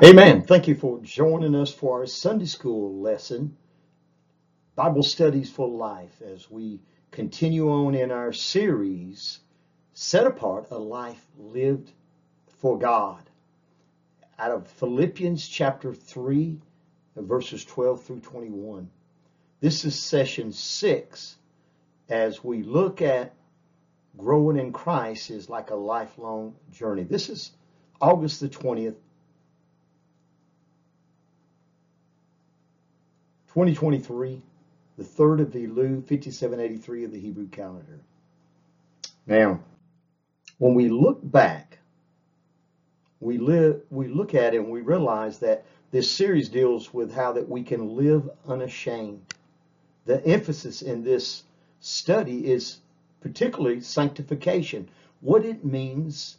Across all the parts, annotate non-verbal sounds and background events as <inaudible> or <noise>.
Amen. Thank you for joining us for our Sunday school lesson, Bible Studies for Life, as we continue on in our series, Set Apart a Life Lived for God, out of Philippians chapter 3, verses 12 through 21. This is session six as we look at growing in Christ is like a lifelong journey. This is August the 20th, 2023, the 3rd of the Elul, 5783 of the Hebrew calendar. Now, when we look back, we live we look at it and we realize that this series deals with how that we can live unashamed. The emphasis in this study is particularly sanctification, what it means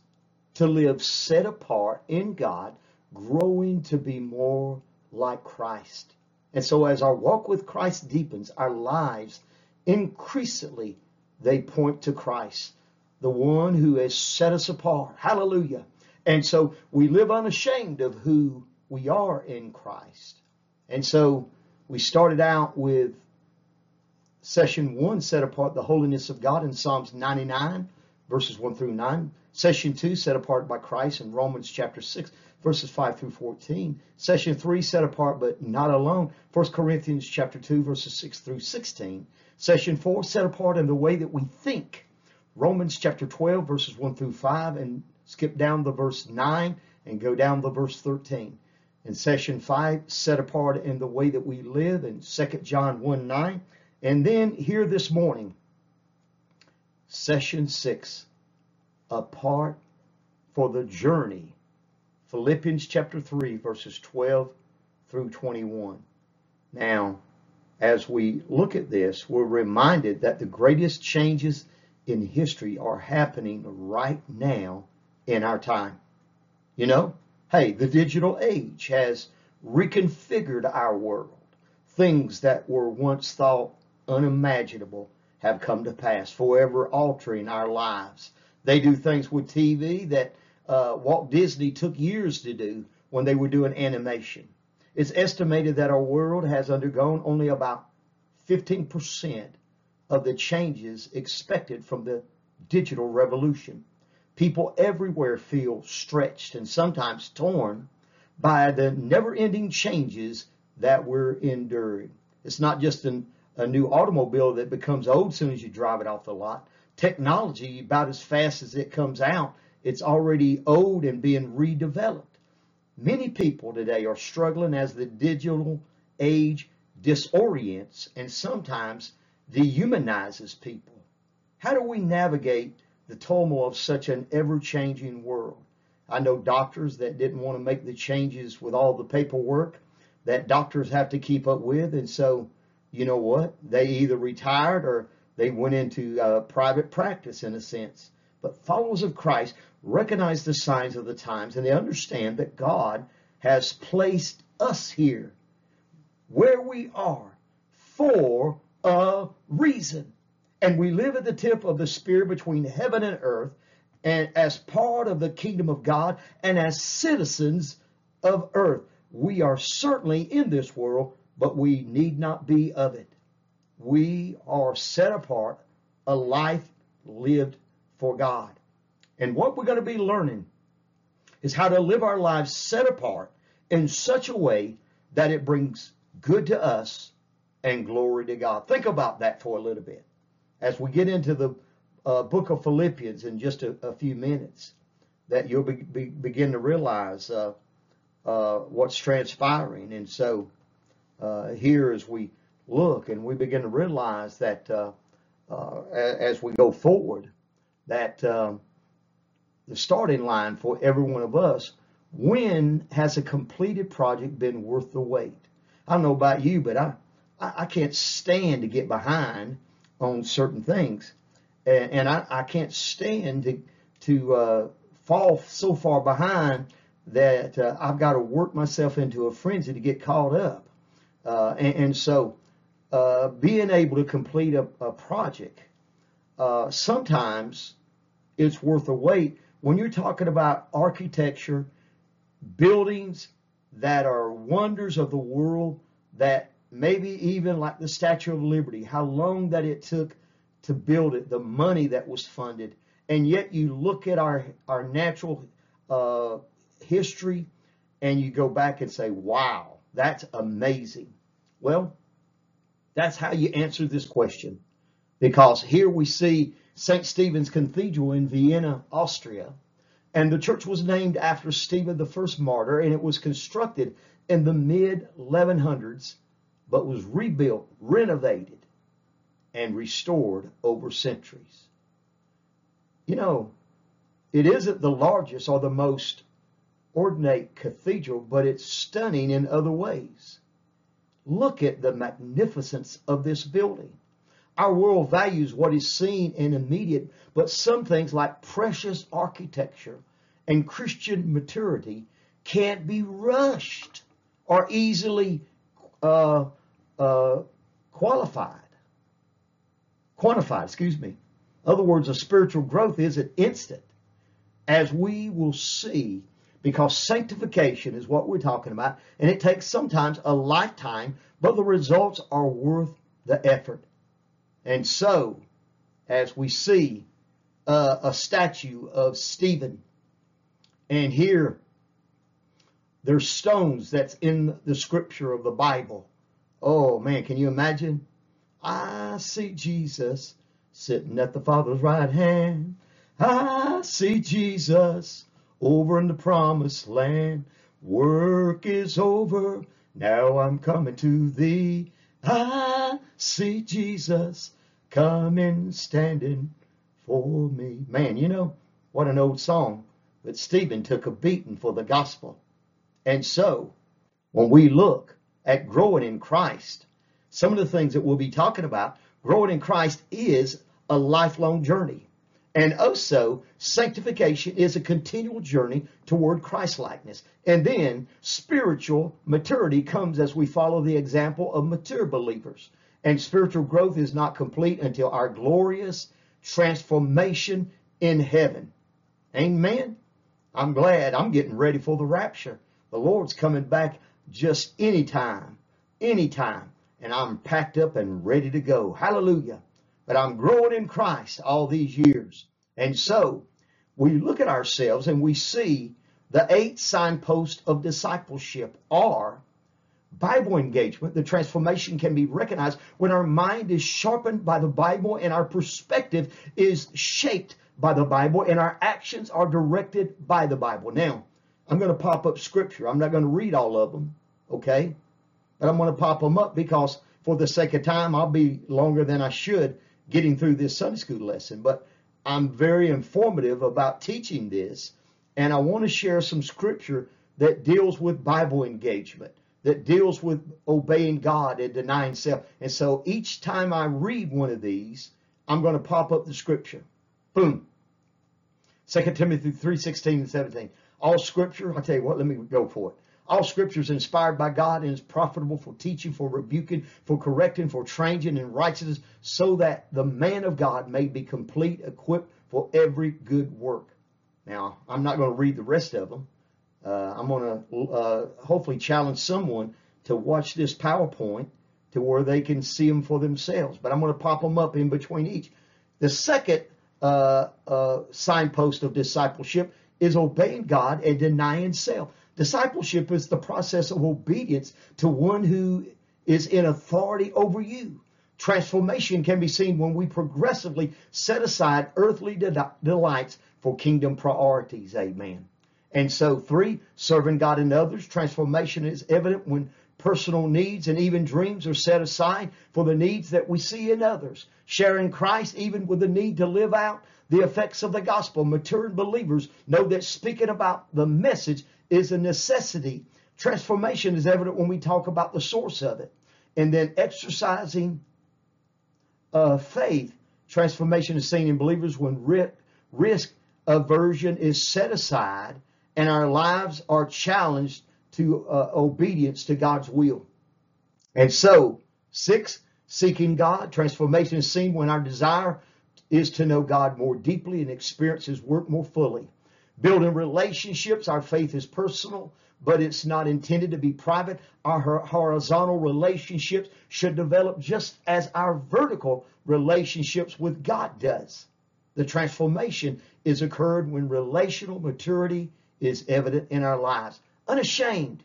to live set apart in God, growing to be more like Christ. And so as our walk with Christ deepens, our lives increasingly they point to Christ, the one who has set us apart. Hallelujah. And so we live unashamed of who we are in Christ. And so we started out with session one, set apart the holiness of God in Psalms 99, verses 1 through 9. Session two, set apart by Christ in Romans chapter 6 verses 5 through 14. Session 3, set apart but not alone, 1 Corinthians chapter 2, verses 6 through 16. Session 4, set apart in the way that we think, Romans chapter 12, verses 1 through 5, and skip down the verse 9 and go down the verse 13. In session 5, set apart in the way that we live in 2 John 1, 9. And then here this morning, session 6, apart for the journey Philippians chapter 3, verses 12 through 21. Now, as we look at this, we're reminded that the greatest changes in history are happening right now in our time. You know, hey, the digital age has reconfigured our world. Things that were once thought unimaginable have come to pass, forever altering our lives. They do things with TV that uh, Walt Disney took years to do when they were doing animation. It's estimated that our world has undergone only about 15% of the changes expected from the digital revolution. People everywhere feel stretched and sometimes torn by the never ending changes that we're enduring. It's not just an, a new automobile that becomes old as soon as you drive it off the lot. Technology, about as fast as it comes out, it's already old and being redeveloped. Many people today are struggling as the digital age disorients and sometimes dehumanizes people. How do we navigate the turmoil of such an ever changing world? I know doctors that didn't want to make the changes with all the paperwork that doctors have to keep up with. And so, you know what? They either retired or they went into uh, private practice in a sense. But followers of Christ recognize the signs of the times and they understand that God has placed us here where we are for a reason. And we live at the tip of the spear between heaven and earth and as part of the kingdom of God and as citizens of earth. We are certainly in this world, but we need not be of it. We are set apart, a life lived for God. And what we're going to be learning is how to live our lives set apart in such a way that it brings good to us and glory to God. Think about that for a little bit as we get into the uh, book of Philippians in just a, a few minutes, that you'll be, be, begin to realize uh, uh, what's transpiring. And so uh, here as we look and we begin to realize that uh, uh, as we go forward, that um, the starting line for every one of us when has a completed project been worth the wait? I don't know about you but i i, can't stand to get behind on certain things. And, and I, I can't stand to to uh, fall so far behind that uh, i've got to work myself into a frenzy to get caught up. Uh, and, and, so uh, being able to complete a, a project uh, sometimes it's worth a wait. When you're talking about architecture, buildings, that are wonders of the world that maybe even like the Statue of Liberty, how long that it took to build it, the money that was funded, and yet you look at our our natural uh, history and you go back and say, "Wow, that's amazing." Well, that's how you answer this question, because here we see St. Stephen's Cathedral in Vienna, Austria, and the church was named after Stephen, the first martyr, and it was constructed in the mid 1100s, but was rebuilt, renovated, and restored over centuries. You know, it isn't the largest or the most ornate cathedral, but it's stunning in other ways. Look at the magnificence of this building. Our world values what is seen and immediate, but some things like precious architecture and Christian maturity can't be rushed or easily uh, uh, qualified, quantified, excuse me. In other words, a spiritual growth isn't instant, as we will see, because sanctification is what we're talking about, and it takes sometimes a lifetime, but the results are worth the effort. And so, as we see uh, a statue of Stephen, and here there's stones that's in the scripture of the Bible. Oh man, can you imagine? I see Jesus sitting at the Father's right hand. I see Jesus over in the promised land. Work is over. Now I'm coming to thee. I see Jesus coming, standing for me. Man, you know, what an old song. But Stephen took a beating for the gospel. And so, when we look at growing in Christ, some of the things that we'll be talking about, growing in Christ is a lifelong journey. And also, sanctification is a continual journey toward Christlikeness. And then spiritual maturity comes as we follow the example of mature believers. And spiritual growth is not complete until our glorious transformation in heaven. Amen. I'm glad I'm getting ready for the rapture. The Lord's coming back just anytime, anytime. And I'm packed up and ready to go. Hallelujah but I'm growing in Christ all these years. And so we look at ourselves and we see the eight signposts of discipleship are Bible engagement. The transformation can be recognized when our mind is sharpened by the Bible and our perspective is shaped by the Bible and our actions are directed by the Bible. Now, I'm going to pop up scripture. I'm not going to read all of them, okay? But I'm going to pop them up because for the sake of time, I'll be longer than I should getting through this Sunday school lesson, but I'm very informative about teaching this, and I want to share some scripture that deals with Bible engagement, that deals with obeying God and denying self. And so each time I read one of these, I'm going to pop up the scripture. Boom. 2 Timothy 3, 16 and 17. All scripture, I'll tell you what, let me go for it. All scripture is inspired by God and is profitable for teaching, for rebuking, for correcting, for training in righteousness, so that the man of God may be complete, equipped for every good work. Now, I'm not going to read the rest of them. Uh, I'm going to uh, hopefully challenge someone to watch this PowerPoint to where they can see them for themselves. But I'm going to pop them up in between each. The second uh, uh signpost of discipleship is obeying God and denying self. Discipleship is the process of obedience to one who is in authority over you. Transformation can be seen when we progressively set aside earthly de- delights for kingdom priorities. Amen. And so, three, serving God and others. Transformation is evident when personal needs and even dreams are set aside for the needs that we see in others. Sharing Christ, even with the need to live out the effects of the gospel. Mature believers know that speaking about the message is a necessity. Transformation is evident when we talk about the source of it. And then exercising uh, faith, transformation is seen in believers when risk aversion is set aside and our lives are challenged to uh, obedience to God's will. And so, six, seeking God, transformation is seen when our desire is to know God more deeply and experience His work more fully. Building relationships, our faith is personal, but it's not intended to be private. Our horizontal relationships should develop just as our vertical relationships with God does. The transformation is occurred when relational maturity is evident in our lives. Unashamed,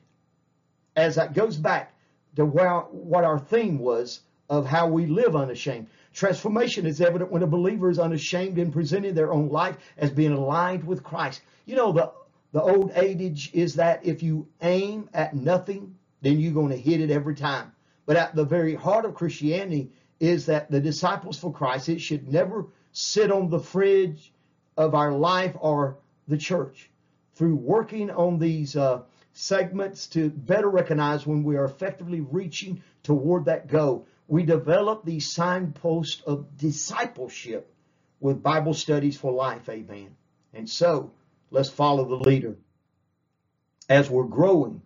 as that goes back to where, what our theme was of how we live unashamed. Transformation is evident when a believer is unashamed in presenting their own life as being aligned with Christ. You know, the, the old adage is that if you aim at nothing, then you're going to hit it every time. But at the very heart of Christianity is that the disciples for Christ, it should never sit on the fridge of our life or the church. Through working on these uh, segments to better recognize when we are effectively reaching toward that goal, we develop these signposts of discipleship with Bible studies for life. Amen. And so let's follow the leader. As we're growing,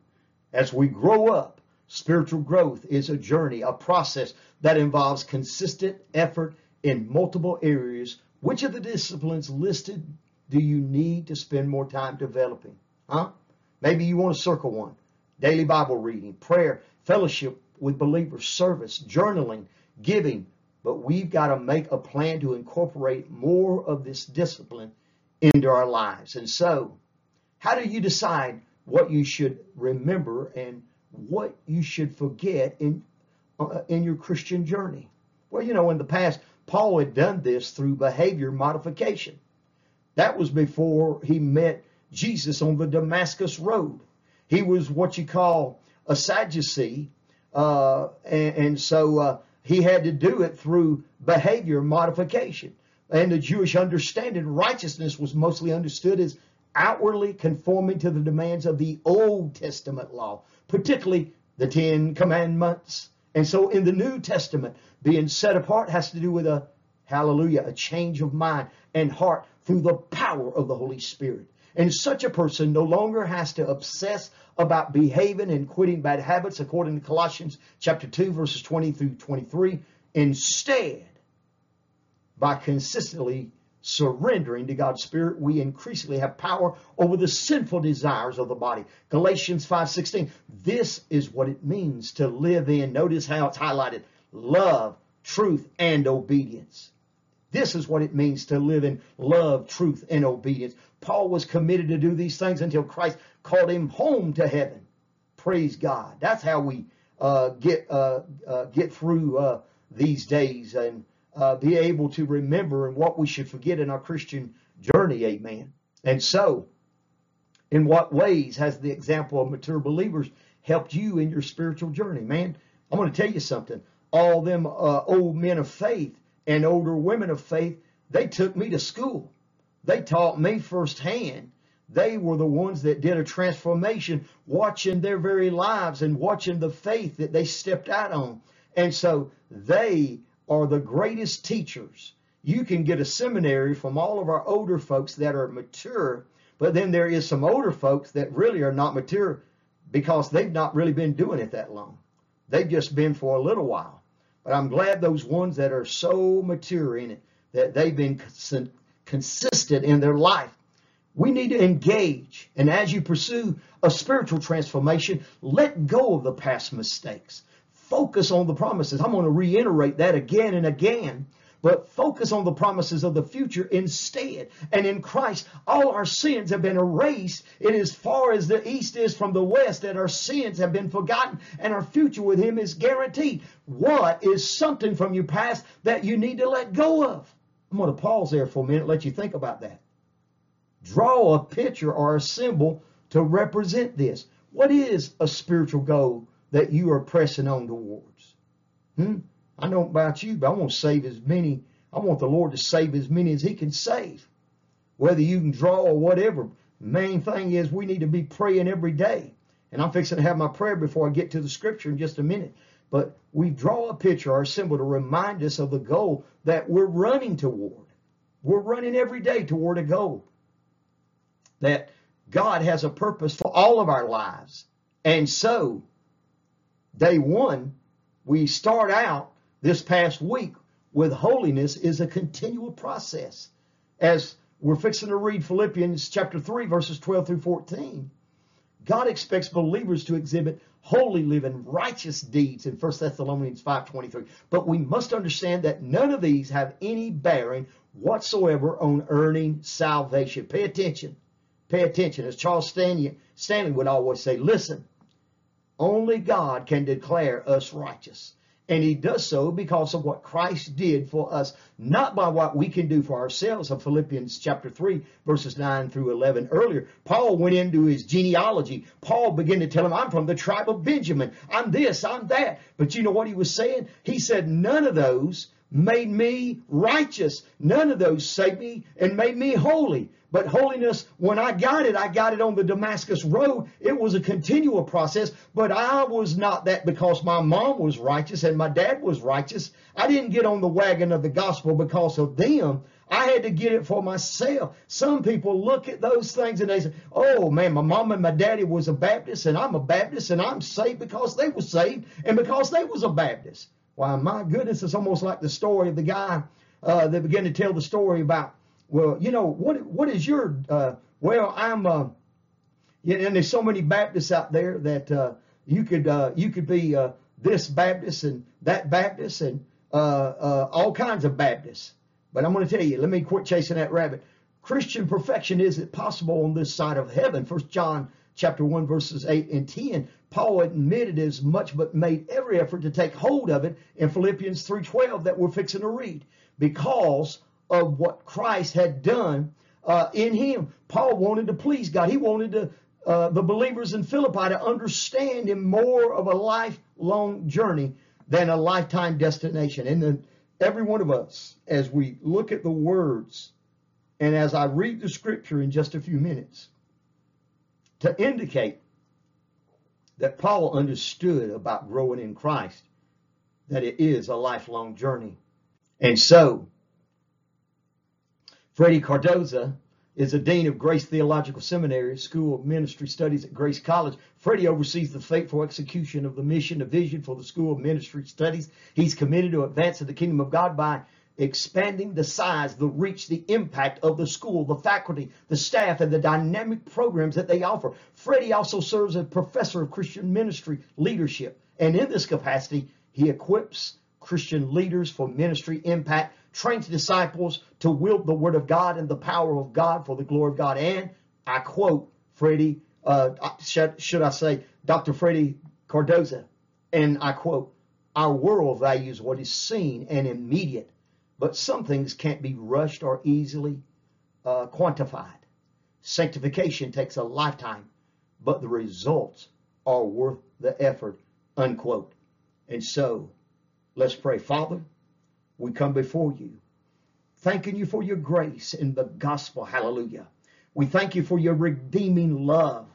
as we grow up, spiritual growth is a journey, a process that involves consistent effort in multiple areas. Which of the disciplines listed do you need to spend more time developing? Huh? Maybe you want to circle one. Daily Bible reading, prayer, fellowship with believers, service, journaling, giving. But we've got to make a plan to incorporate more of this discipline into our lives. And so, how do you decide what you should remember and what you should forget in uh, in your Christian journey? Well, you know, in the past, Paul had done this through behavior modification. That was before he met Jesus on the Damascus Road. He was what you call a Sadducee, uh, and, and, so uh, he had to do it through behavior modification. And the Jewish understanding, righteousness was mostly understood as outwardly conforming to the demands of the Old Testament law, particularly the Ten Commandments. And so in the New Testament, being set apart has to do with a, hallelujah, a change of mind and heart through the power of the Holy Spirit. And such a person no longer has to obsess about behaving and quitting bad habits according to Colossians chapter 2 verses 20 through 23. Instead, by consistently surrendering to God's Spirit, we increasingly have power over the sinful desires of the body. Galatians 5:16. This is what it means to live in. Notice how it's highlighted: love, truth, and obedience. This is what it means to live in love, truth, and obedience. Paul was committed to do these things until Christ called him home to heaven. Praise God. That's how we uh, get uh, uh, get through uh, these days and uh, be able to remember and what we should forget in our Christian journey. Amen. And so, in what ways has the example of mature believers helped you in your spiritual journey, man? I'm going to tell you something. All them uh, old men of faith and older women of faith, they took me to school. They taught me firsthand. They were the ones that did a transformation, watching their very lives and watching the faith that they stepped out on. And so they are the greatest teachers. You can get a seminary from all of our older folks that are mature, but then there is some older folks that really are not mature because they've not really been doing it that long. They've just been for a little while. But I'm glad those ones that are so mature in it, that they've been consistent in their life. We need to engage. And as you pursue a spiritual transformation, let go of the past mistakes. Focus on the promises. I'm going to reiterate that again and again but focus on the promises of the future instead. And in Christ, all our sins have been erased. It is far as the east is from the west that our sins have been forgotten and our future with Him is guaranteed. What is something from your past that you need to let go of? I'm going to pause there for a minute, let you think about that. Draw a picture or a symbol to represent this. What is a spiritual goal that you are pressing on towards? Hmm? I know about you, but I want to save as many. I want the Lord to save as many as He can save. Whether you can draw or whatever. Main thing is we need to be praying every day. And I'm fixing to have my prayer before I get to the scripture in just a minute. But we draw a picture or a symbol to remind us of the goal that we're running toward. We're running every day toward a goal. That God has a purpose for all of our lives. And so, day one, we start out this past week with holiness is a continual process. As we're fixing to read Philippians chapter 3, verses 12 through 14. God expects believers to exhibit holy living, righteous deeds in 1 Thessalonians 5.23. But we must understand that none of these have any bearing whatsoever on earning salvation. Pay attention. Pay attention. As Charles Stanley, Stanley would always say, listen, only God can declare us righteous. And he does so because of what Christ did for us, not by what we can do for ourselves. Of Philippians chapter 3, verses 9 through 11. Earlier, Paul went into his genealogy. Paul began to tell him, I'm from the tribe of Benjamin. I'm this, I'm that. But you know what he was saying? He said, none of those made me righteous. None of those saved me and made me holy. But holiness, when I got it, I got it on the Damascus Road. It was a continual process, but I was not that because my mom was righteous and my dad was righteous. I didn't get on the wagon of the gospel because of them. I had to get it for myself. Some people look at those things and they say, oh man, my mom and my daddy was a Baptist and I'm a Baptist and I'm saved because they were saved and because they was a Baptist. Why, my goodness, it's almost like the story of the guy uh, that began to tell the story about well, you know, what what is your uh, well, I'm uh, and there's so many Baptists out there that uh, you could uh, you could be uh, this Baptist and that Baptist and all kinds of Baptists. But I'm going to tell you, let me quit chasing that rabbit. Christian perfection isn't possible on this side of heaven. First John chapter 1 verses 8 and 10 paul admitted as much but made every effort to take hold of it in philippians 3.12 that we're fixing to read because of what Christ had done uh, in him. Paul wanted to please God. He wanted to, uh, the believers in Philippi to understand him more of a lifelong journey than a lifetime destination. And then every one of us, as we look at the words and as I read the scripture in just a few minutes, to indicate that Paul understood about growing in Christ, that it is a lifelong journey. And so, Freddy Cardoza is a dean of Grace Theological Seminary, School of Ministry Studies at Grace College. Freddy oversees the faithful execution of the mission and vision for the School of Ministry Studies. He's committed to advancing the kingdom of God by expanding the size, the reach, the impact of the school, the faculty, the staff, and the dynamic programs that they offer. Freddy also serves as professor of Christian ministry leadership. And in this capacity, he equips Christian leaders for ministry impact trains disciples to wield the word of God and the power of God for the glory of God. And I quote Freddy, uh, should, should I say, Dr. Freddy Cardoza, and I quote, our world values what is seen and immediate, but some things can't be rushed or easily uh, quantified. Sanctification takes a lifetime, but the results are worth the effort, unquote. And so, let's pray. Father, we come before you, thanking you for your grace in the gospel. Hallelujah. We thank you for your redeeming love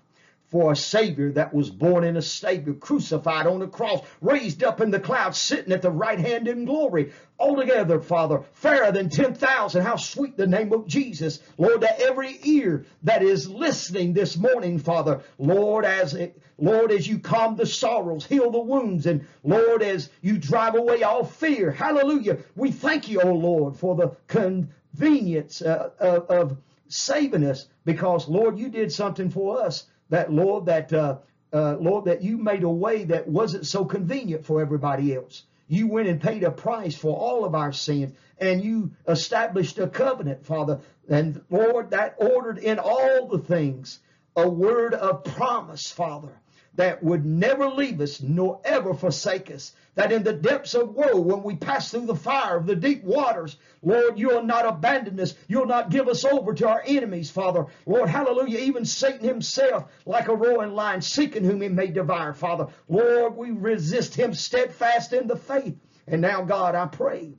for a Savior that was born in a stable, crucified on a cross, raised up in the clouds, sitting at the right hand in glory. Altogether, Father, fairer than 10,000. How sweet the name of Jesus. Lord, to every ear that is listening this morning, Father, Lord, as it, Lord, as you calm the sorrows, heal the wounds, and Lord, as you drive away all fear. Hallelujah. We thank you, O Lord, for the convenience uh, of, of saving us because, Lord, you did something for us that Lord, that uh, uh, Lord, that you made a way that wasn't so convenient for everybody else. You went and paid a price for all of our sins, and you established a covenant, Father. And Lord, that ordered in all the things a word of promise, Father that would never leave us nor ever forsake us. That in the depths of woe, when we pass through the fire of the deep waters, Lord, you'll not abandon us. You'll not give us over to our enemies, Father. Lord, hallelujah. Even Satan himself, like a roaring lion, seeking whom he may devour, Father. Lord, we resist him steadfast in the faith. And now, God, I pray,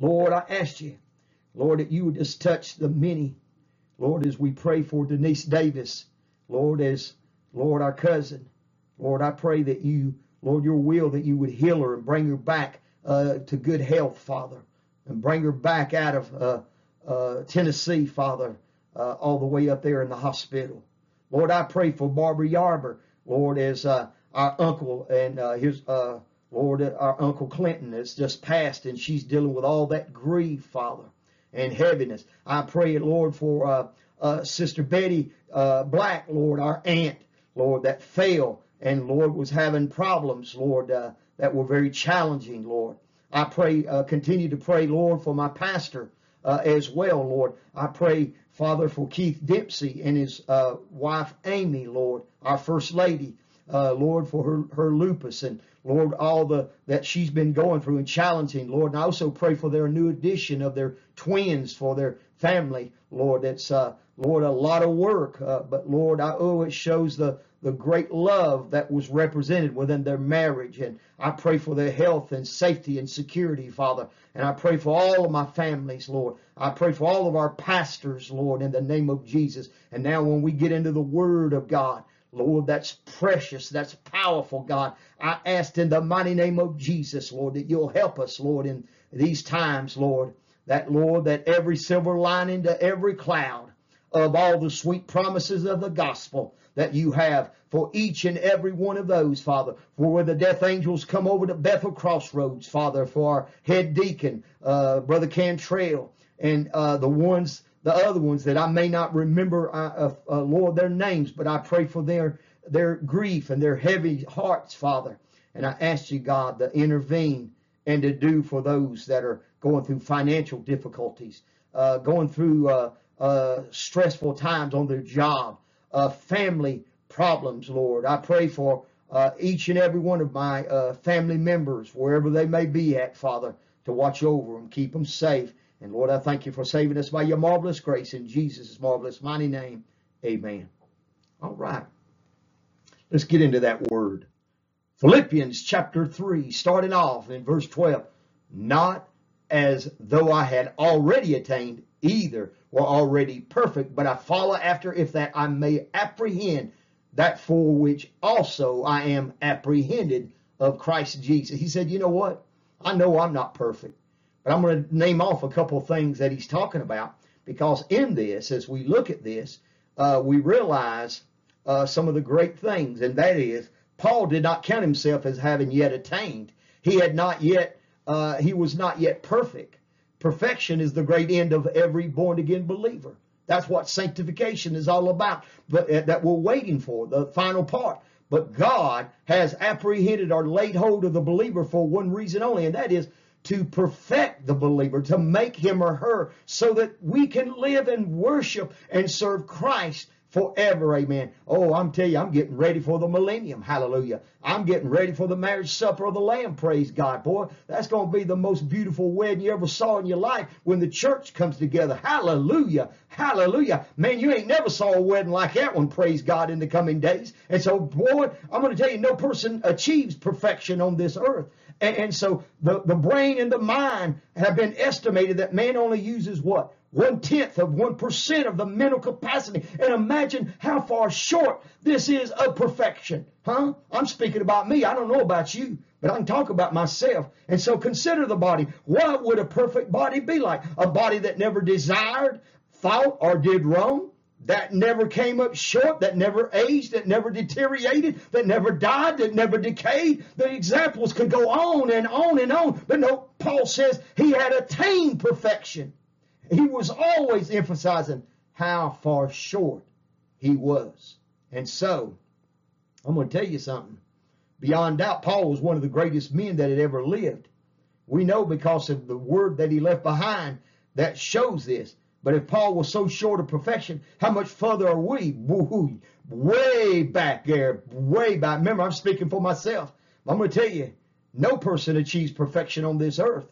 Lord, I ask you, Lord, that you would just touch the many. Lord, as we pray for Denise Davis, Lord, as Lord, our cousin, Lord, I pray that you, Lord, your will that you would heal her and bring her back uh, to good health, Father, and bring her back out of uh, uh, Tennessee, Father, uh, all the way up there in the hospital. Lord, I pray for Barbara Yarber, Lord, as uh, our uncle and uh, his, Lord, our Uncle Clinton has just passed and she's dealing with all that grief, Father. and heaviness. I pray, Lord, for Sister Betty Black, Lord, our aunt, Lord, that fell and, Lord, was having problems, Lord, uh, that were very challenging, Lord. I pray, uh, continue to pray, Lord, for my pastor uh, as well, Lord. I pray, Father, for Keith Dempsey and his wife, Amy, Lord, our First Lady. Uh, Lord, for her, her lupus and Lord, all the that she's been going through and challenging, Lord. And I also pray for their new addition of their twins for their family, Lord. It's uh, Lord a lot of work, uh, but Lord, I oh, it shows the the great love that was represented within their marriage. And I pray for their health and safety and security, Father. And I pray for all of my families, Lord. I pray for all of our pastors, Lord, in the name of Jesus. And now when we get into the Word of God, Lord, that's precious. That's powerful, God. I asked in the mighty name of Jesus, Lord, that you'll help us, Lord, in these times, Lord. That, Lord, that every silver lining to every cloud of all the sweet promises of the gospel that you have for each and every one of those, Father. For where the death angels come over to Bethel Crossroads, Father, for our head deacon, uh, Brother Cantrell, and uh, the ones the other ones that I may not remember, uh, uh, uh, Lord, their names, but I pray for their their grief and their heavy hearts, Father. And I ask you, God, to intervene and to do for those that are going through financial difficulties, uh, going through stressful times on their job, family problems, Lord. I pray for uh, each and every one of my uh, family members, wherever they may be at, Father, to watch over them, keep them safe and Lord, I thank you for saving us by your marvelous grace in Jesus' marvelous mighty name. Amen. All right. Let's get into that word. Philippians chapter 3, starting off in verse 12. Not as though I had already attained either were already perfect, but I follow after if that I may apprehend that for which also I am apprehended of Christ Jesus. He said, you know what? I know I'm not perfect. But I'm going to name off a couple of things that he's talking about because in this, as we look at this, uh, we realize uh, some of the great things, and that is Paul did not count himself as having yet attained. He had not yet, uh, he was not yet perfect. Perfection is the great end of every born again believer. That's what sanctification is all about, but uh, that we're waiting for, the final part. But God has apprehended or laid hold of the believer for one reason only, and that is to perfect the believer, to make him or her so that we can live and worship and serve Christ forever. Amen. Oh, I'm telling you, I'm getting ready for the millennium. Hallelujah. I'm getting ready for the marriage supper of the Lamb. Praise God, boy. That's going to be the most beautiful wedding you ever saw in your life when the church comes together. Hallelujah. Hallelujah. Man, you ain't never saw a wedding like that one. Praise God in the coming days. And so, boy, I'm going to tell you, no person achieves perfection on this earth. And, so the, the brain and the mind have been estimated that man only uses what? One tenth of one percent of the mental capacity. And imagine how far short this is of perfection. Huh? I'm speaking about me. I don't know about you, but I can talk about myself. And so consider the body. What would a perfect body be like? A body that never desired, thought, or did wrong? that never came up short, that never aged, that never deteriorated, that never died, that never decayed. The examples could go on and on and on. But no, Paul says he had attained perfection. He was always emphasizing how far short he was. And so, I'm going to tell you something. Beyond doubt, Paul was one of the greatest men that had ever lived. We know because of the word that he left behind that shows this. But if Paul was so short of perfection, how much further are we? Woo-hoo, way back there, way back. Remember, I'm speaking for myself. I'm going to tell you, no person achieves perfection on this earth.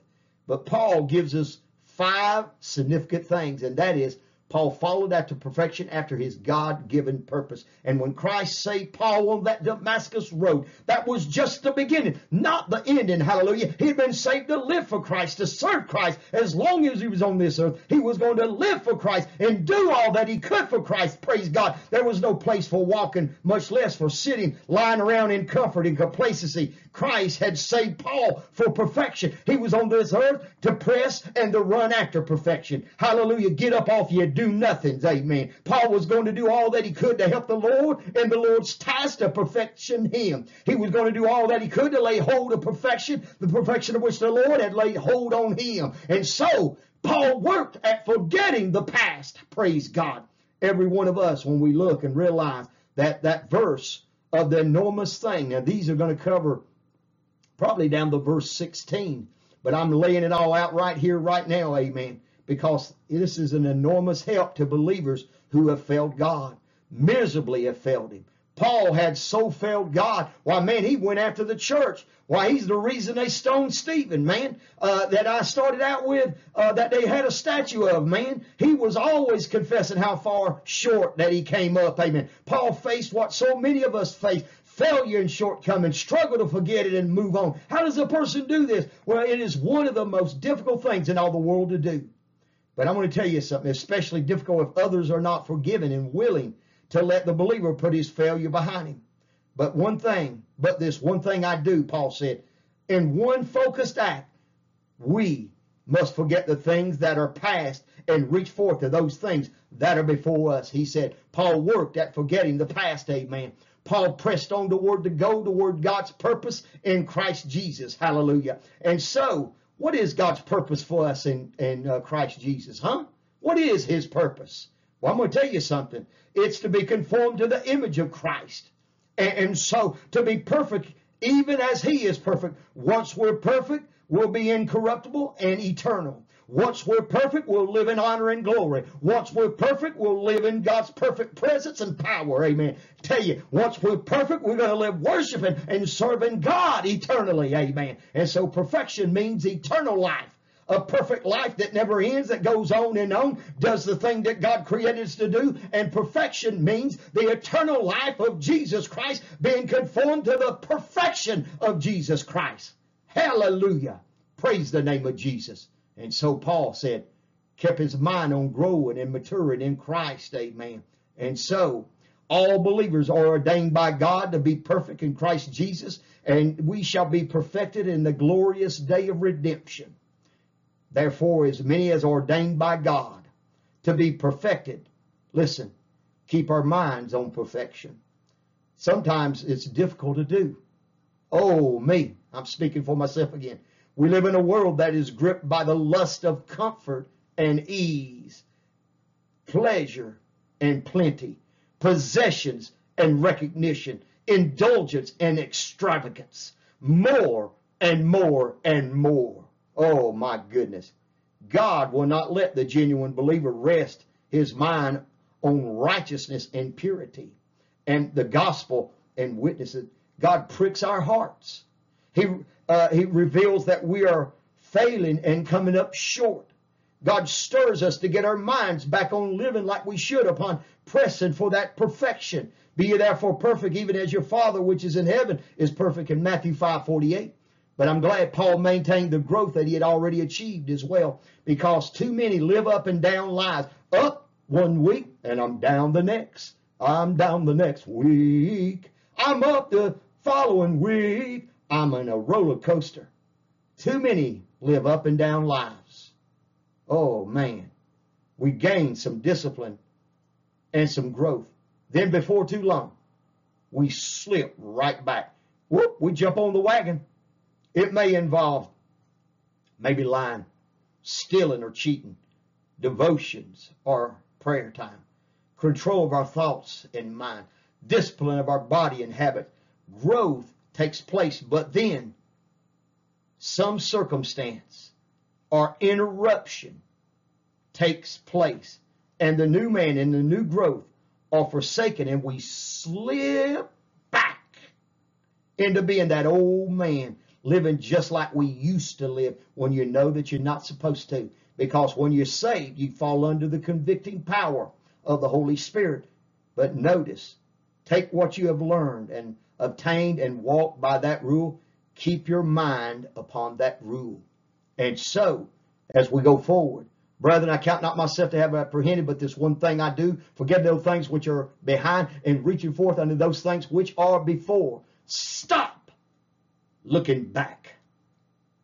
But Paul gives us five significant things, and that is Paul followed that to perfection after his God given purpose. And when Christ saved Paul on that Damascus road, that was just the beginning, not the end. ending. Hallelujah. He'd been saved to live for Christ, to serve Christ. As long as he was on this earth, he was going to live for Christ and do all that he could for Christ. Praise God. There was no place for walking, much less for sitting, lying around in comfort and complacency. Christ had saved Paul for perfection. He was on this earth to press and to run after perfection. Hallelujah. Get up off your do nothings. Amen. Paul was going to do all that he could to help the Lord and the Lord's task to perfection him. He was going to do all that he could to lay hold of perfection, the perfection of which the Lord had laid hold on him. And so, Paul worked at forgetting the past. Praise God. Every one of us, when we look and realize that that verse of the enormous thing, now these are going to cover probably down to verse 16, but I'm laying it all out right here, right now, amen, because this is an enormous help to believers who have failed God, miserably have failed Him. Paul had so failed God. Why, man, he went after the church. Why, he's the reason they stoned Stephen, man, uh, that I started out with, uh, that they had a statue of, man. He was always confessing how far short that he came up, amen. Paul faced what so many of us face, failure and shortcoming, struggle to forget it and move on. How does a person do this? Well, it is one of the most difficult things in all the world to do. But I'm going to tell you something, especially difficult if others are not forgiven and willing to let the believer put his failure behind him. But one thing, but this one thing I do, Paul said, in one focused act, we must forget the things that are past and reach forth to those things that are before us. He said, Paul worked at forgetting the past, amen. Paul pressed on toward the goal, toward God's purpose in Christ Jesus. Hallelujah. And so, what is God's purpose for us in, in uh, Christ Jesus, huh? What is his purpose? Well, I'm going to tell you something. It's to be conformed to the image of Christ. And, and so, to be perfect, even as he is perfect. Once we're perfect, we'll be incorruptible and eternal. Once we're perfect, we'll live in honor and glory. Once we're perfect, we'll live in God's perfect presence and power. Amen. Tell you, once we're perfect, we're going to live worshiping and serving God eternally. Amen. And so perfection means eternal life. A perfect life that never ends, that goes on and on, does the thing that God created us to do. And perfection means the eternal life of Jesus Christ being conformed to the perfection of Jesus Christ. Hallelujah. Praise the name of Jesus. And so Paul said, kept his mind on growing and maturing in Christ. Amen. And so all believers are ordained by God to be perfect in Christ Jesus, and we shall be perfected in the glorious day of redemption. Therefore, as many as ordained by God to be perfected, listen, keep our minds on perfection. Sometimes it's difficult to do. Oh, me, I'm speaking for myself again. We live in a world that is gripped by the lust of comfort and ease, pleasure and plenty, possessions and recognition, indulgence and extravagance, more and more and more. Oh my goodness. God will not let the genuine believer rest his mind on righteousness and purity and the gospel and witnesses. God pricks our hearts. He uh, he reveals that we are failing and coming up short. God stirs us to get our minds back on living like we should upon pressing for that perfection. Be ye therefore perfect, even as your Father which is in heaven is perfect in Matthew 5 48. But I'm glad Paul maintained the growth that he had already achieved as well, because too many live up and down lives. Up one week and I'm down the next. I'm down the next week. I'm up the following week. I'm in a roller coaster. Too many live up and down lives. Oh man, we gain some discipline and some growth. Then before too long, we slip right back. Whoop, we jump on the wagon. It may involve maybe lying, stealing or cheating, devotions or prayer time, control of our thoughts and mind, discipline of our body and habit, growth takes place, but then some circumstance or interruption takes place, and the new man and the new growth are forsaken, and we slip back into being that old man living just like we used to live when you know that you're not supposed to. Because when you're saved, you fall under the convicting power of the Holy Spirit. But notice, take what you have learned and obtained and walked by that rule, keep your mind upon that rule. And so, as we go forward, brethren, I count not myself to have apprehended, but this one thing I do, forget those things which are behind and reaching forth unto those things which are before. Stop looking back.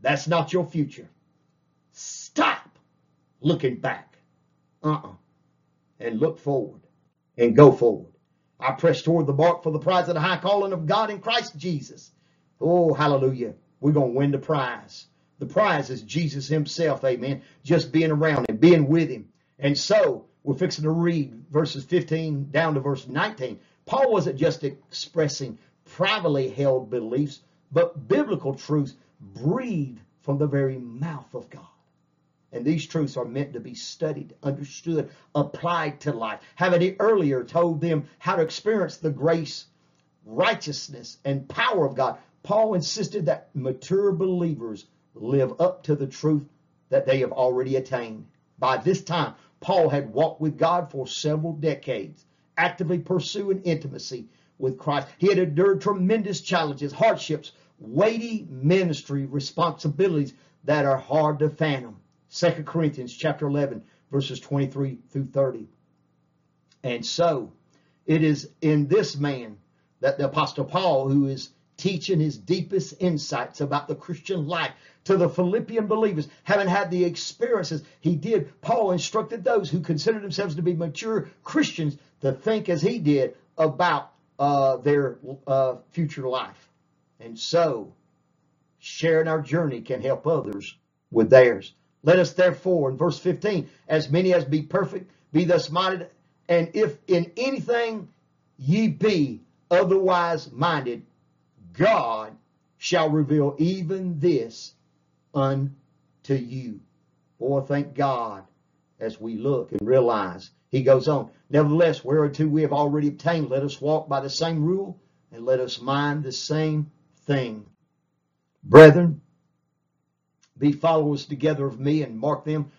That's not your future. Stop looking back. Uh-uh. And look forward and go forward. I press toward the mark for the prize of the high calling of God in Christ Jesus. Oh, hallelujah. We're going to win the prize. The prize is Jesus himself, amen. Just being around him, being with him. And so we're fixing to read verses 15 down to verse 19. Paul wasn't just expressing privately held beliefs, but biblical truths breathed from the very mouth of God. And these truths are meant to be studied, understood, applied to life. Having earlier told them how to experience the grace, righteousness, and power of God, Paul insisted that mature believers live up to the truth that they have already attained. By this time, Paul had walked with God for several decades, actively pursuing intimacy with Christ. He had endured tremendous challenges, hardships, weighty ministry responsibilities that are hard to fathom. 2 Corinthians chapter 11, verses 23 through 30. And so it is in this man that the Apostle Paul, who is teaching his deepest insights about the Christian life to the Philippian believers, having had the experiences he did, Paul instructed those who considered themselves to be mature Christians to think as he did about uh, their uh, future life. And so, sharing our journey can help others with theirs. Let us therefore, in verse 15, as many as be perfect, be thus minded, and if in anything ye be otherwise minded, God shall reveal even this unto you. Boy, thank God as we look and realize. He goes on, nevertheless, whereunto we have already obtained, let us walk by the same rule, and let us mind the same thing. Brethren, be followers together of me and mark them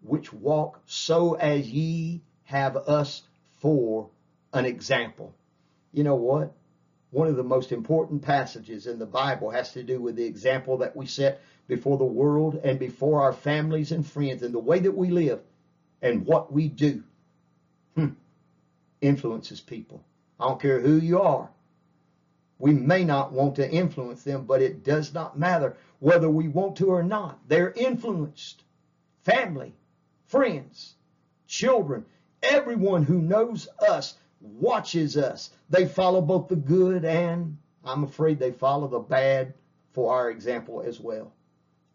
which walk so as ye have us for an example. You know what? One of the most important passages in the Bible has to do with the example that we set before the world and before our families and friends and the way that we live and what we do. Hmm. Influences people. I don't care who you are. We may not want to influence them, but it does not matter whether we want to or not. They're influenced. Family, friends, children, everyone who knows us watches us. They follow both the good and, I'm afraid, they follow the bad for our example as well.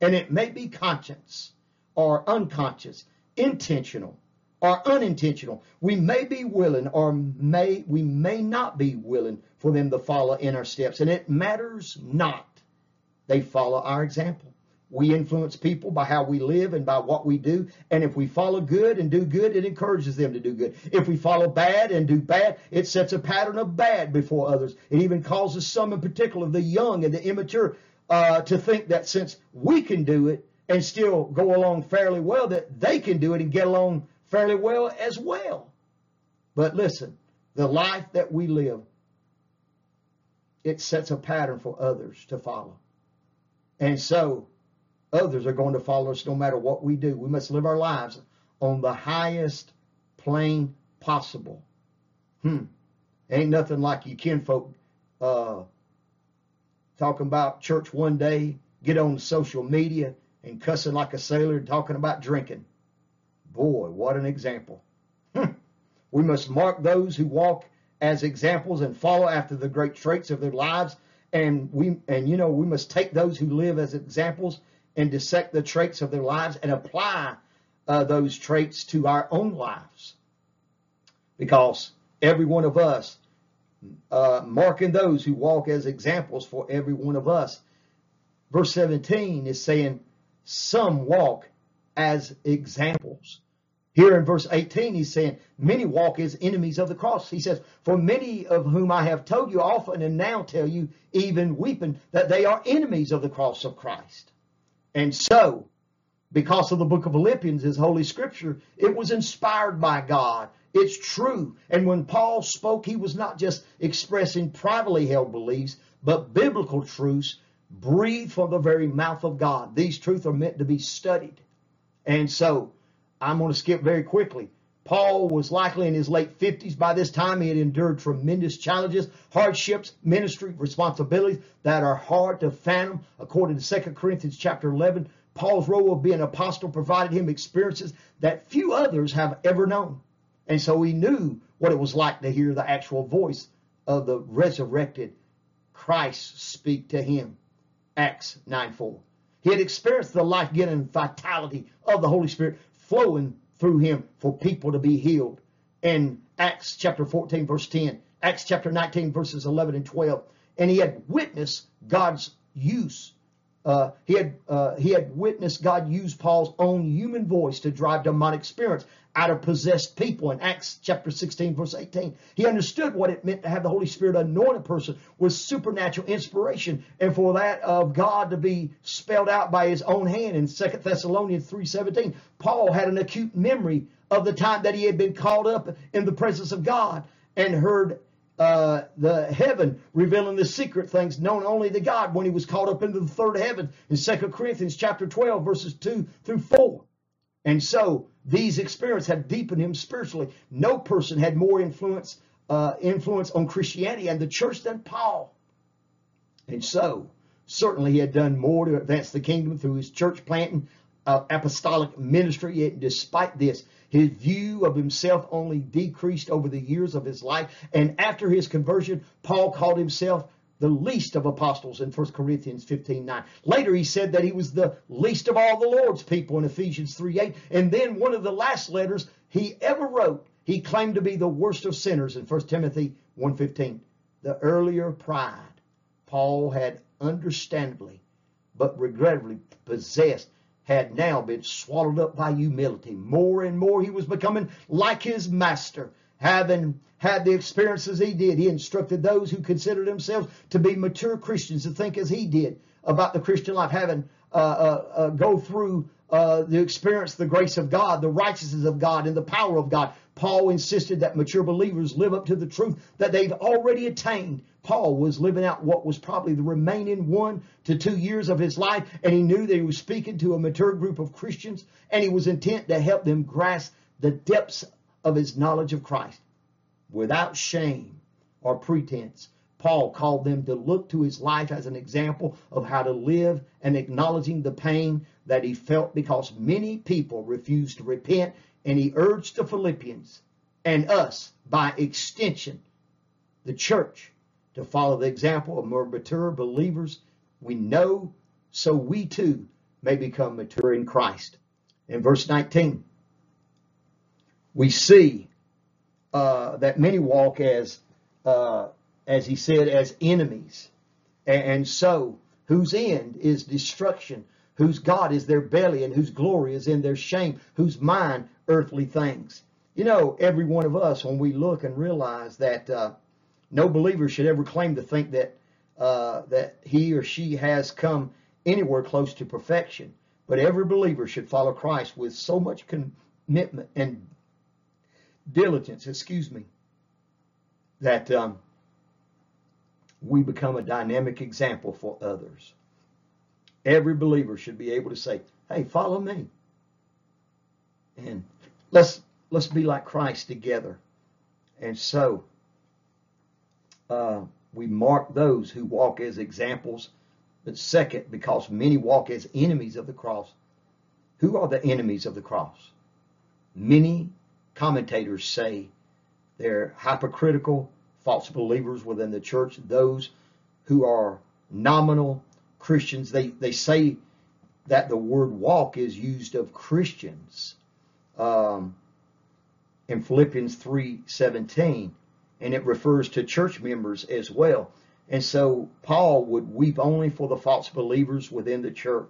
And it may be conscious or unconscious, intentional or unintentional. We may be willing or may we may not be willing for them to follow in our steps. And it matters not. They follow our example. We influence people by how we live and by what we do. And if we follow good and do good, it encourages them to do good. If we follow bad and do bad, it sets a pattern of bad before others. It even causes some in particular, the young and the immature, uh, to think that since we can do it and still go along fairly well, that they can do it and get along fairly well as well. But listen, the life that we live it sets a pattern for others to follow. And so others are going to follow us no matter what we do. We must live our lives on the highest plane possible. Hmm. Ain't nothing like you kinfolk uh, talking about church one day, get on social media and cussing like a sailor and talking about drinking. Boy, what an example. Hmm. We must mark those who walk as examples and follow after the great traits of their lives. And we and you know we must take those who live as examples and dissect the traits of their lives and apply uh, those traits to our own lives. Because every one of us, uh, marking those who walk as examples for every one of us. Verse 17 is saying, some walk as examples. Here in verse 18, he's saying, Many walk as enemies of the cross. He says, For many of whom I have told you often and now tell you, even weeping, that they are enemies of the cross of Christ. And so, because of the book of Philippians, his holy scripture, it was inspired by God. It's true. And when Paul spoke, he was not just expressing privately held beliefs, but biblical truths breathed from the very mouth of God. These truths are meant to be studied. And so, I'm going to skip very quickly. Paul was likely in his late 50s. By this time, he had endured tremendous challenges, hardships, ministry, responsibilities that are hard to fathom. According to 2 Corinthians chapter 11, Paul's role of being an apostle provided him experiences that few others have ever known. And so he knew what it was like to hear the actual voice of the resurrected Christ speak to him. Acts 9 4. He had experienced the life-giving vitality of the Holy Spirit flowing through him for people to be healed. In Acts chapter 14, verse 10, Acts chapter 19, verses 11 and 12. And he had witnessed God's use uh, he had uh, he had witnessed God use Paul's own human voice to drive demonic spirits out of possessed people in Acts chapter 16 verse 18. He understood what it meant to have the Holy Spirit anoint a person with supernatural inspiration and for that of God to be spelled out by his own hand in 2 Thessalonians 3:17. Paul had an acute memory of the time that he had been called up in the presence of God and heard uh, the heaven revealing the secret things known only to God when he was caught up into the third heaven in 2 Corinthians chapter 12 verses 2 through 4. And so these experiences have deepened him spiritually. No person had more influence uh, influence on Christianity and the church than Paul. And so certainly he had done more to advance the kingdom through his church planting, uh, apostolic ministry. Yet despite this, his view of himself only decreased over the years of his life. And after his conversion, Paul called himself the least of apostles in 1 Corinthians 15 9. Later, he said that he was the least of all the Lord's people in Ephesians 3 8. And then one of the last letters he ever wrote, he claimed to be the worst of sinners in 1 Timothy 1 15. The earlier pride Paul had understandably but regrettably possessed had now been swallowed up by humility. More and more he was becoming like his master. Having had the experiences he did, he instructed those who considered themselves to be mature Christians to think as he did about the Christian life, having uh, uh, uh, go through uh, the experience, the grace of God, the righteousness of God, and the power of God. Paul insisted that mature believers live up to the truth that they've already attained. Paul was living out what was probably the remaining one to two years of his life, and he knew that he was speaking to a mature group of Christians, and he was intent to help them grasp the depths of his knowledge of Christ. Without shame or pretense, Paul called them to look to his life as an example of how to live and acknowledging the pain that he felt because many people refused to repent and he urged the Philippians and us, by extension, the church, to follow the example of more mature believers we know, so we too may become mature in Christ. In verse 19, we see uh, that many walk as, uh, as he said, as enemies. And, and so, whose end is destruction, whose God is their belly, and whose glory is in their shame, whose mind earthly things. You know, every one of us, when we look and realize that uh, no believer should ever claim to think that uh, that he or she has come anywhere close to perfection, but every believer should follow Christ with so much commitment and diligence, excuse me, that um, we become a dynamic example for others. Every believer should be able to say, "Hey, follow me." And let's let's be like Christ together. And so uh, we mark those who walk as examples. But second, because many walk as enemies of the cross. Who are the enemies of the cross? Many commentators say they're hypocritical, false believers within the church, those who are nominal Christians. They, they say that the word walk is used of Christians um, in Philippians 3:17, and it refers to church members as well. And so Paul would weep only for the false believers within the church.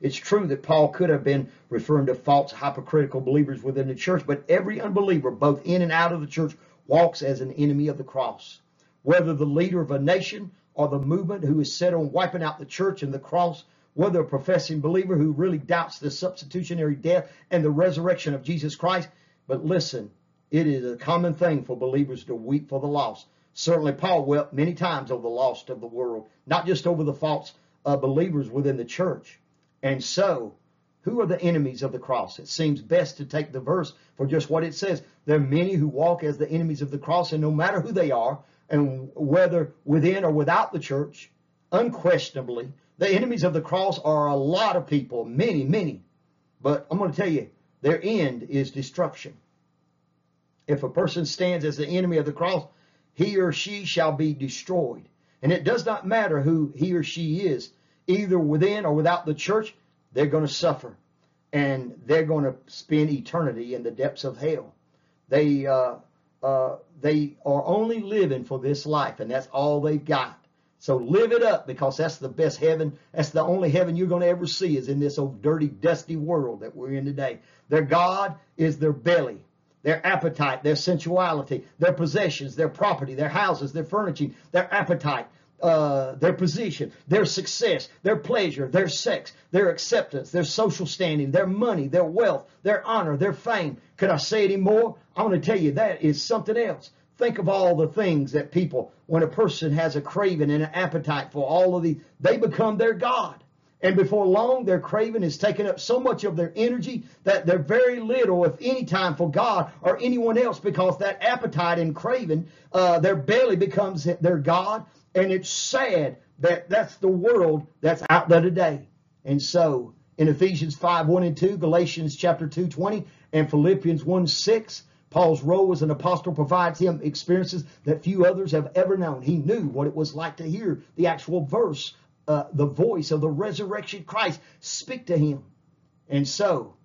It's true that Paul could have been referring to false hypocritical believers within the church, but every unbeliever, both in and out of the church, walks as an enemy of the cross. Whether the leader of a nation or the movement who is set on wiping out the church and the cross whether a professing believer who really doubts the substitutionary death and the resurrection of Jesus Christ. But listen, it is a common thing for believers to weep for the lost. Certainly, Paul wept many times over the lost of the world, not just over the false uh, believers within the church. And so, who are the enemies of the cross? It seems best to take the verse for just what it says. There are many who walk as the enemies of the cross, and no matter who they are, and whether within or without the church, unquestionably, the enemies of the cross are a lot of people, many, many. But I'm going to tell you, their end is destruction. If a person stands as the enemy of the cross, he or she shall be destroyed. And it does not matter who he or she is. either within or without the church, they're going to suffer. And they're going to spend eternity in the depths of hell. They, uh, uh, they are only living for this life, and that's all they've got. So live it up because that's the best heaven. That's the only heaven you're going to ever see is in this old dirty, dusty world that we're in today. Their God is their belly, their appetite, their sensuality, their possessions, their property, their houses, their furnishing, their appetite, uh, their position, their success, their pleasure, their sex, their acceptance, their social standing, their money, their wealth, their honor, their fame. Could I say any more? I want to tell you that is something else. Think of all the things that people, when a person has a craving and an appetite for all of these, they become their God. And before long, their craving is taking up so much of their energy that they're very little, if any time, for God or anyone else because that appetite and craving, uh, their belly becomes their God. And it's sad that that's the world that's out there today. And so in Ephesians 5, 1 and 2, Galatians chapter 2, 20, and Philippians 1, 6, Paul's role as an apostle provides him experiences that few others have ever known. He knew what it was like to hear the actual verse, uh, the voice of the resurrection Christ speak to him. And so,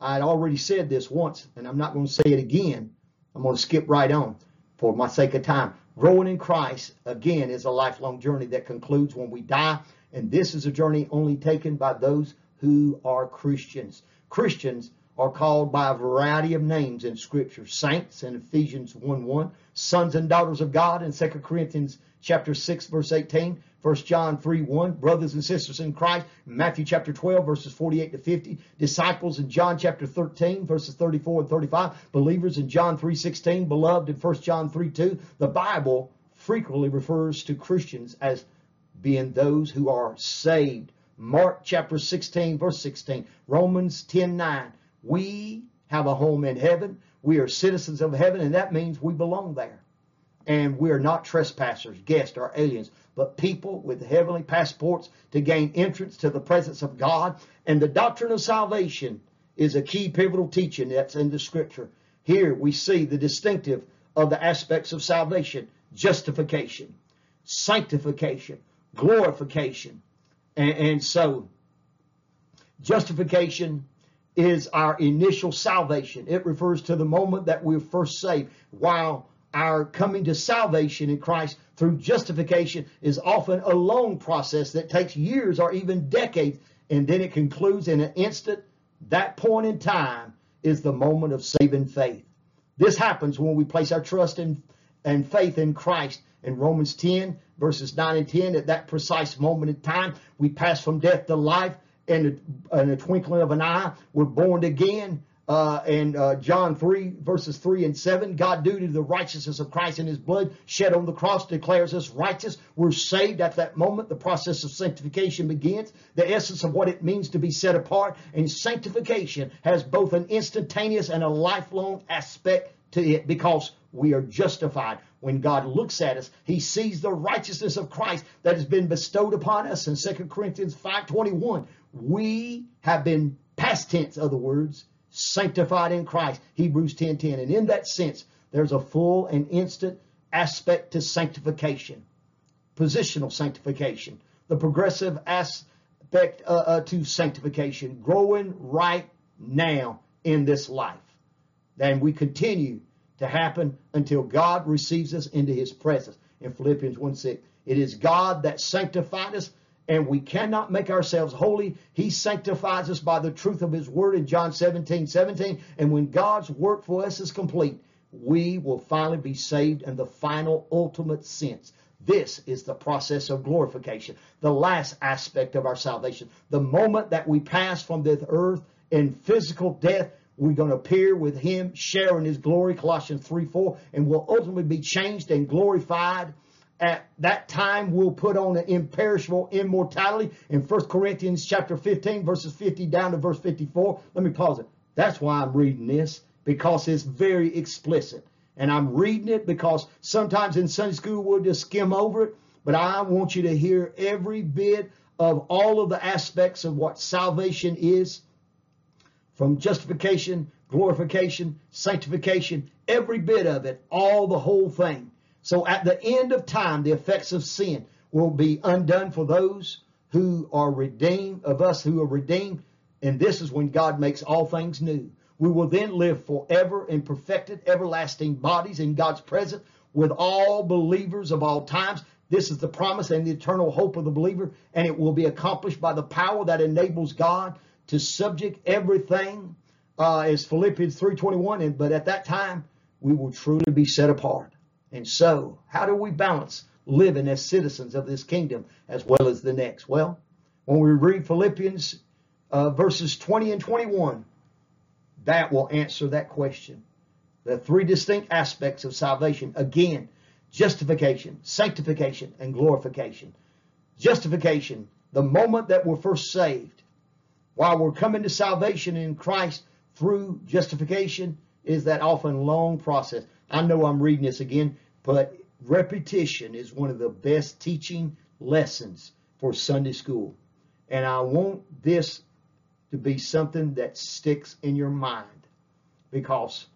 I had already said this once, and I'm not going to say it again. I'm going to skip right on for my sake of time. Growing in Christ, again, is a lifelong journey that concludes when we die. And this is a journey only taken by those who are Christians. Christians are called by a variety of names in Scripture. Saints in Ephesians 1 1, sons and daughters of God in 2 Corinthians chapter 6, verse 18, 1 John 3 1, brothers and sisters in Christ, Matthew chapter 12, verses 48 to 50, disciples in John chapter 13, verses 34 and 35, believers in John 3 16, beloved in 1 John 3 2. The Bible frequently refers to Christians as being those who are saved. Mark chapter 16, verse 16, Romans 10 9, we have a home in heaven. We are citizens of heaven, and that means we belong there. And we are not trespassers, guests, or aliens, but people with heavenly passports to gain entrance to the presence of God. And the doctrine of salvation is a key pivotal teaching that's in the scripture. Here we see the distinctive of the aspects of salvation justification, sanctification, glorification. And, and so, justification is our initial salvation. It refers to the moment that we're first saved. While our coming to salvation in Christ through justification is often a long process that takes years or even decades, and then it concludes in an instant. That point in time is the moment of saving faith. This happens when we place our trust in, and faith in Christ. In Romans 10, verses 9 and 10, at that precise moment in time, we pass from death to life in a, in a twinkling of an eye. We're born again. Uh, and uh, John 3, verses 3 and 7, God, due to the righteousness of Christ and his blood shed on the cross, declares us righteous. We're saved at that moment. The process of sanctification begins. The essence of what it means to be set apart. And sanctification has both an instantaneous and a lifelong aspect to it because we are justified. When God looks at us, he sees the righteousness of Christ that has been bestowed upon us in 2 Corinthians 5.21 we have been past tense other words sanctified in christ hebrews 10 10 and in that sense there's a full and instant aspect to sanctification positional sanctification the progressive aspect uh, uh, to sanctification growing right now in this life. And we continue to happen until god receives us into his presence. In philippians 1 6 it is god that sanctified us and we cannot make ourselves holy. He sanctifies us by the truth of his word in John 17, 17. And when God's work for us is complete, we will finally be saved in the final ultimate sense. This is the process of glorification, the last aspect of our salvation. The moment that we pass from this earth in physical death, we're going to appear with him, sharing his glory, Colossians 3, 4, and will ultimately be changed and glorified at that time will put on an imperishable immortality in 1 Corinthians chapter 15, verses 50 down to verse 54. Let me pause it. That's why I'm reading this, because it's very explicit. And I'm reading it because sometimes in Sunday school we'll just skim over it, but I want you to hear every bit of all of the aspects of what salvation is from justification, glorification, sanctification, every bit of it, all the whole thing. So at the end of time, the effects of sin will be undone for those who are redeemed, of us who are redeemed, and this is when God makes all things new. We will then live forever in perfected, everlasting bodies in God's presence with all believers of all times. This is the promise and the eternal hope of the believer, and it will be accomplished by the power that enables God to subject everything, uh, as Philippians 3.21, and, but at that time, we will truly be set apart. And so, how do we balance living as citizens of this kingdom as well as the next? Well, when we read Philippians uh, verses 20 and 21, that will answer that question. The three distinct aspects of salvation. Again, justification, sanctification, and glorification. Justification, the moment that we're first saved, while we're coming to salvation in Christ through justification, is that often long process. I know I'm reading this again, but repetition is one of the best teaching lessons for Sunday school. And I want this to be something that sticks in your mind because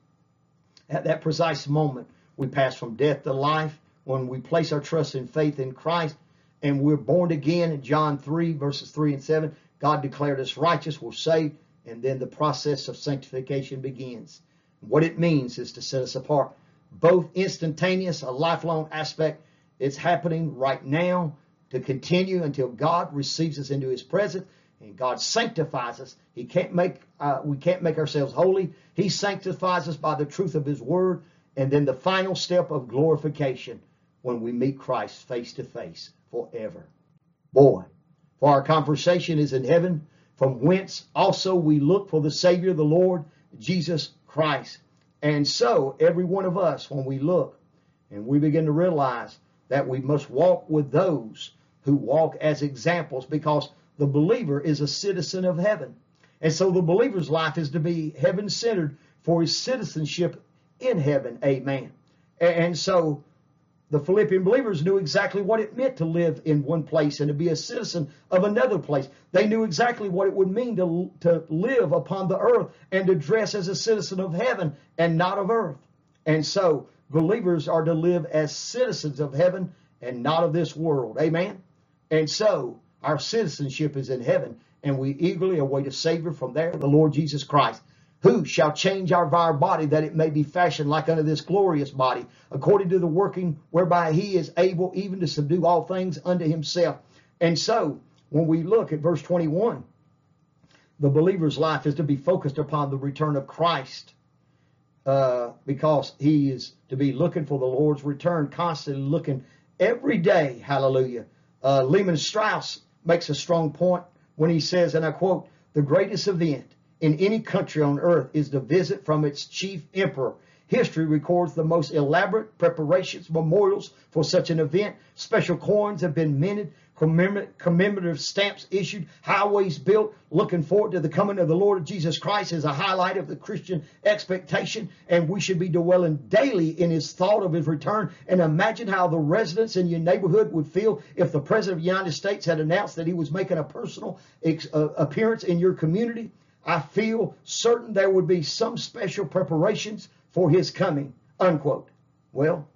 at that precise moment, we pass from death to life when we place our trust and faith in Christ and we're born again in John 3 verses 3 and 7. God declared us righteous, we're saved, and then the process of sanctification begins. What it means is to set us apart. Both instantaneous, a lifelong aspect. It's happening right now to continue until God receives us into his presence and God sanctifies us. He can't make uh, we can't make ourselves holy. He sanctifies us by the truth of His Word, and then the final step of glorification when we meet Christ face to face forever. Boy, for our conversation is in heaven, from whence also we look for the Savior, the Lord Jesus Christ. And so, every one of us, when we look and we begin to realize that we must walk with those who walk as examples because the believer is a citizen of heaven. And so the believer's life is to be heaven centered for his citizenship in heaven. Amen. And so the Philippian believers knew exactly what it meant to live in one place and to be a citizen of another place. They knew exactly what it would mean to, to live upon the earth and to dress as a citizen of heaven and not of earth. And so believers are to live as citizens of heaven and not of this world. Amen. And so our citizenship is in heaven, and we eagerly await a Savior from there, the Lord Jesus Christ, who shall change our vile body that it may be fashioned like unto this glorious body, according to the working whereby he is able even to subdue all things unto himself. And so, when we look at verse 21, the believer's life is to be focused upon the return of Christ. Uh, because he is to be looking for the Lord's return, constantly looking every day. Hallelujah. Uh, Lehman Strauss makes a strong point when he says, and I quote, the greatest event in any country on earth is the visit from its chief emperor. History records the most elaborate preparations, memorials for such an event. Special coins have been minted, commemorative stamps issued, highways built. Looking forward to the coming of the Lord Jesus Christ is a highlight of the Christian expectation, and we should be dwelling daily in his thought of his return. And imagine how the residents in your neighborhood would feel if the President of the United States had announced that he was making a personal uh, appearance in your community. I feel certain there would be some special preparations for his coming, unquote. Well,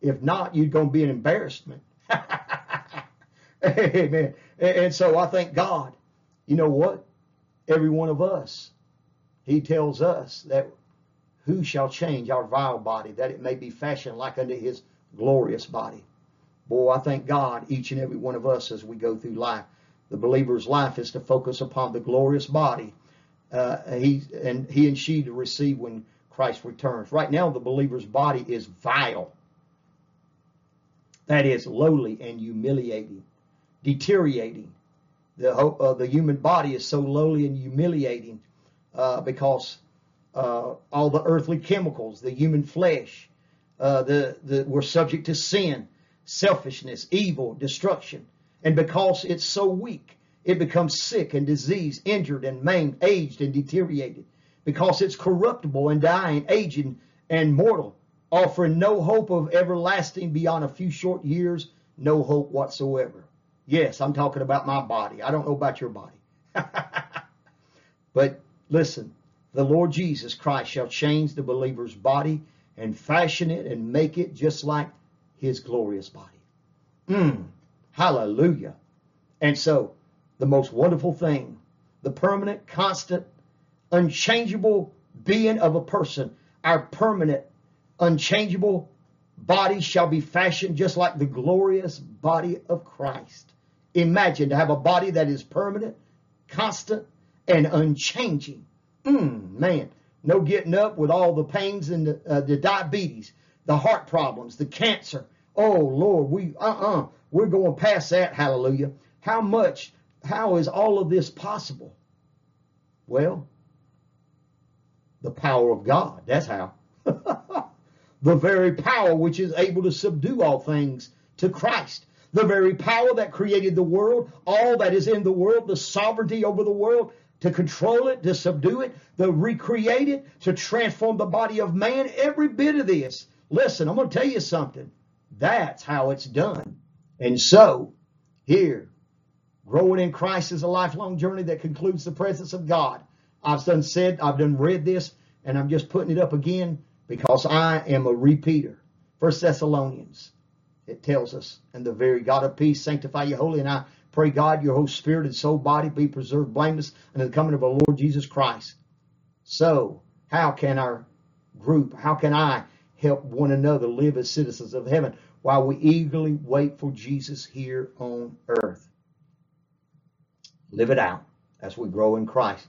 if not, you're going to be an embarrassment. <laughs> Amen. And so I thank God. You know what? Every one of us, he tells us that who shall change our vile body, that it may be fashioned like unto his glorious body. Boy, I thank God, each and every one of us as we go through life. The believer's life is to focus upon the glorious body uh, he and he and she to receive when Christ returns. Right now, the believer's body is vile. That is lowly and humiliating deteriorating. The, uh, the human body is so lowly and humiliating uh, because uh, all the earthly chemicals, the human flesh, uh, the, the, we're subject to sin, selfishness, evil, destruction. And because it's so weak, it becomes sick and diseased, injured and maimed, aged and deteriorated. Because it's corruptible and dying, aging and mortal, offering no hope of everlasting beyond a few short years, no hope whatsoever. Yes, I'm talking about my body. I don't know about your body. <laughs> but listen, the Lord Jesus Christ shall change the believer's body and fashion it and make it just like his glorious body. Mm, hallelujah. And so, the most wonderful thing, the permanent, constant, unchangeable being of a person, our permanent, unchangeable body shall be fashioned just like the glorious body of Christ. Imagine to have a body that is permanent, constant, and unchanging. Mm, man, no getting up with all the pains and the, uh, the diabetes, the heart problems, the cancer. Oh Lord, we uh-uh, we're going past that. Hallelujah. How much? How is all of this possible? Well, the power of God. That's how. <laughs> the very power which is able to subdue all things to Christ. The very power that created the world, all that is in the world, the sovereignty over the world, to control it, to subdue it, to recreate it, to transform the body of man. Every bit of this. Listen, I'm going to tell you something. That's how it's done. And so, here, growing in Christ is a lifelong journey that concludes the presence of God. I've done said, I've done read this, and I'm just putting it up again because I am a repeater. First Thessalonians, it tells us, and the very God of peace sanctify you wholly, and I pray God your whole spirit and soul body be preserved blameless unto the coming of our Lord Jesus Christ. So, how can our group, how can I help one another live as citizens of heaven while we eagerly wait for Jesus here on earth? Live it out as we grow in Christ.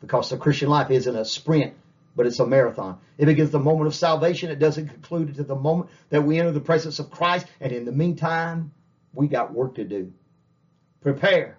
Because the Christian life isn't a sprint, but it's a marathon. It begins the moment of salvation. It doesn't conclude until the moment that we enter the presence of Christ. And in the meantime, we got work to do. Prepare,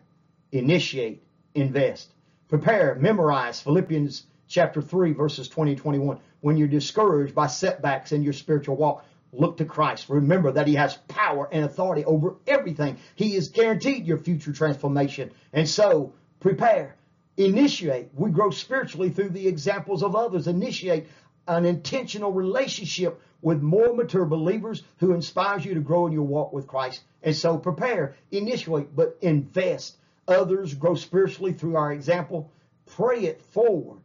initiate, invest. Prepare, memorize Philippians chapter 3, verses 20 and 21. When you're discouraged by setbacks in your spiritual walk, look to Christ. Remember that He has power and authority over everything. He is guaranteed your future transformation. And so, prepare initiate. We grow spiritually through the examples of others. Initiate an intentional relationship with more mature believers who inspires you to grow in your walk with Christ. And so prepare, initiate, but invest. Others grow spiritually through our example. Pray it forward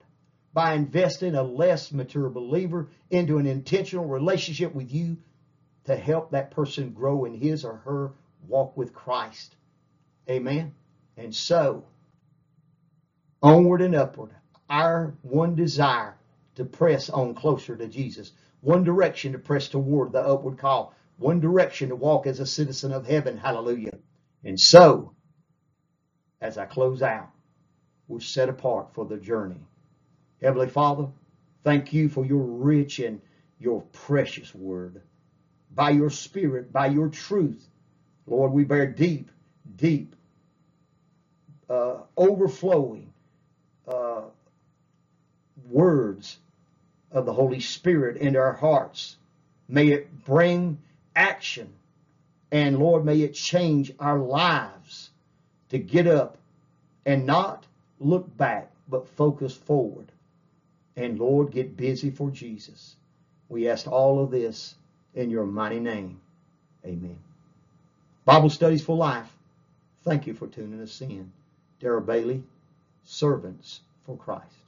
by investing a less mature believer into an intentional relationship with you to help that person grow in his or her walk with Christ. Amen. And so, onward and upward. Our one desire to press on closer to Jesus. One direction to press toward the upward call. One direction to walk as a citizen of heaven. Hallelujah. And so, as I close out, we're set apart for the journey. Heavenly Father, thank you for your rich and your precious word. By your spirit, by your truth, Lord, we bear deep, deep, uh, overflowing uh, words of the Holy Spirit into our hearts. May it bring action. And Lord, may it change our lives to get up and not look back, but focus forward. And Lord, get busy for Jesus. We ask all of this in your mighty name. Amen. Bible Studies for Life. Thank you for tuning us in. Darrell Bailey, servants for Christ.